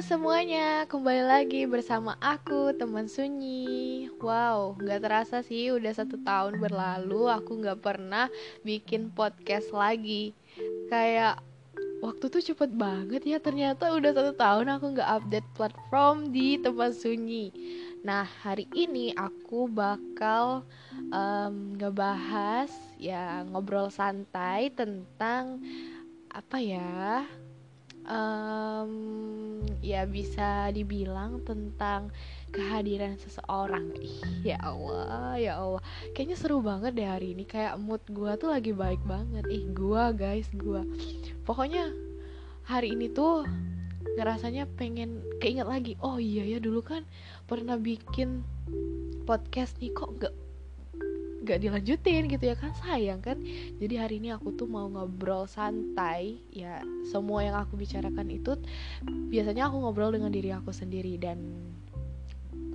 semuanya, kembali lagi bersama aku teman Sunyi. Wow, nggak terasa sih udah satu tahun berlalu aku nggak pernah bikin podcast lagi. Kayak waktu tuh cepet banget ya ternyata udah satu tahun aku nggak update platform di teman Sunyi. Nah hari ini aku bakal um, ngebahas ya ngobrol santai tentang apa ya um, ya bisa dibilang tentang kehadiran seseorang. Ih ya Allah ya Allah. Kayaknya seru banget deh hari ini. Kayak mood gue tuh lagi baik banget. Ih gue guys gue pokoknya hari ini tuh ngerasanya pengen keinget lagi. Oh iya ya dulu kan pernah bikin podcast nih kok gak gak dilanjutin gitu ya kan sayang kan. Jadi hari ini aku tuh mau ngobrol santai ya semua yang aku bicarakan itu biasanya aku ngobrol dengan diri aku sendiri. Dan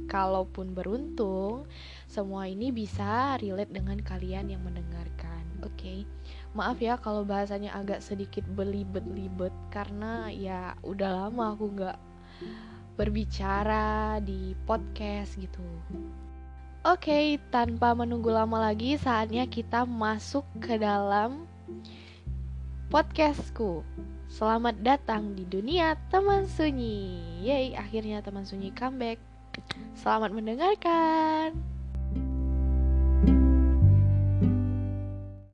kalaupun beruntung semua ini bisa relate dengan kalian yang mendengarkan oke? Okay? maaf ya kalau bahasanya agak sedikit belibet-libet karena ya udah lama aku nggak berbicara di podcast gitu Oke, okay, tanpa menunggu lama lagi, saatnya kita masuk ke dalam podcastku. Selamat datang di dunia teman sunyi. Yeay, akhirnya teman sunyi comeback. Selamat mendengarkan.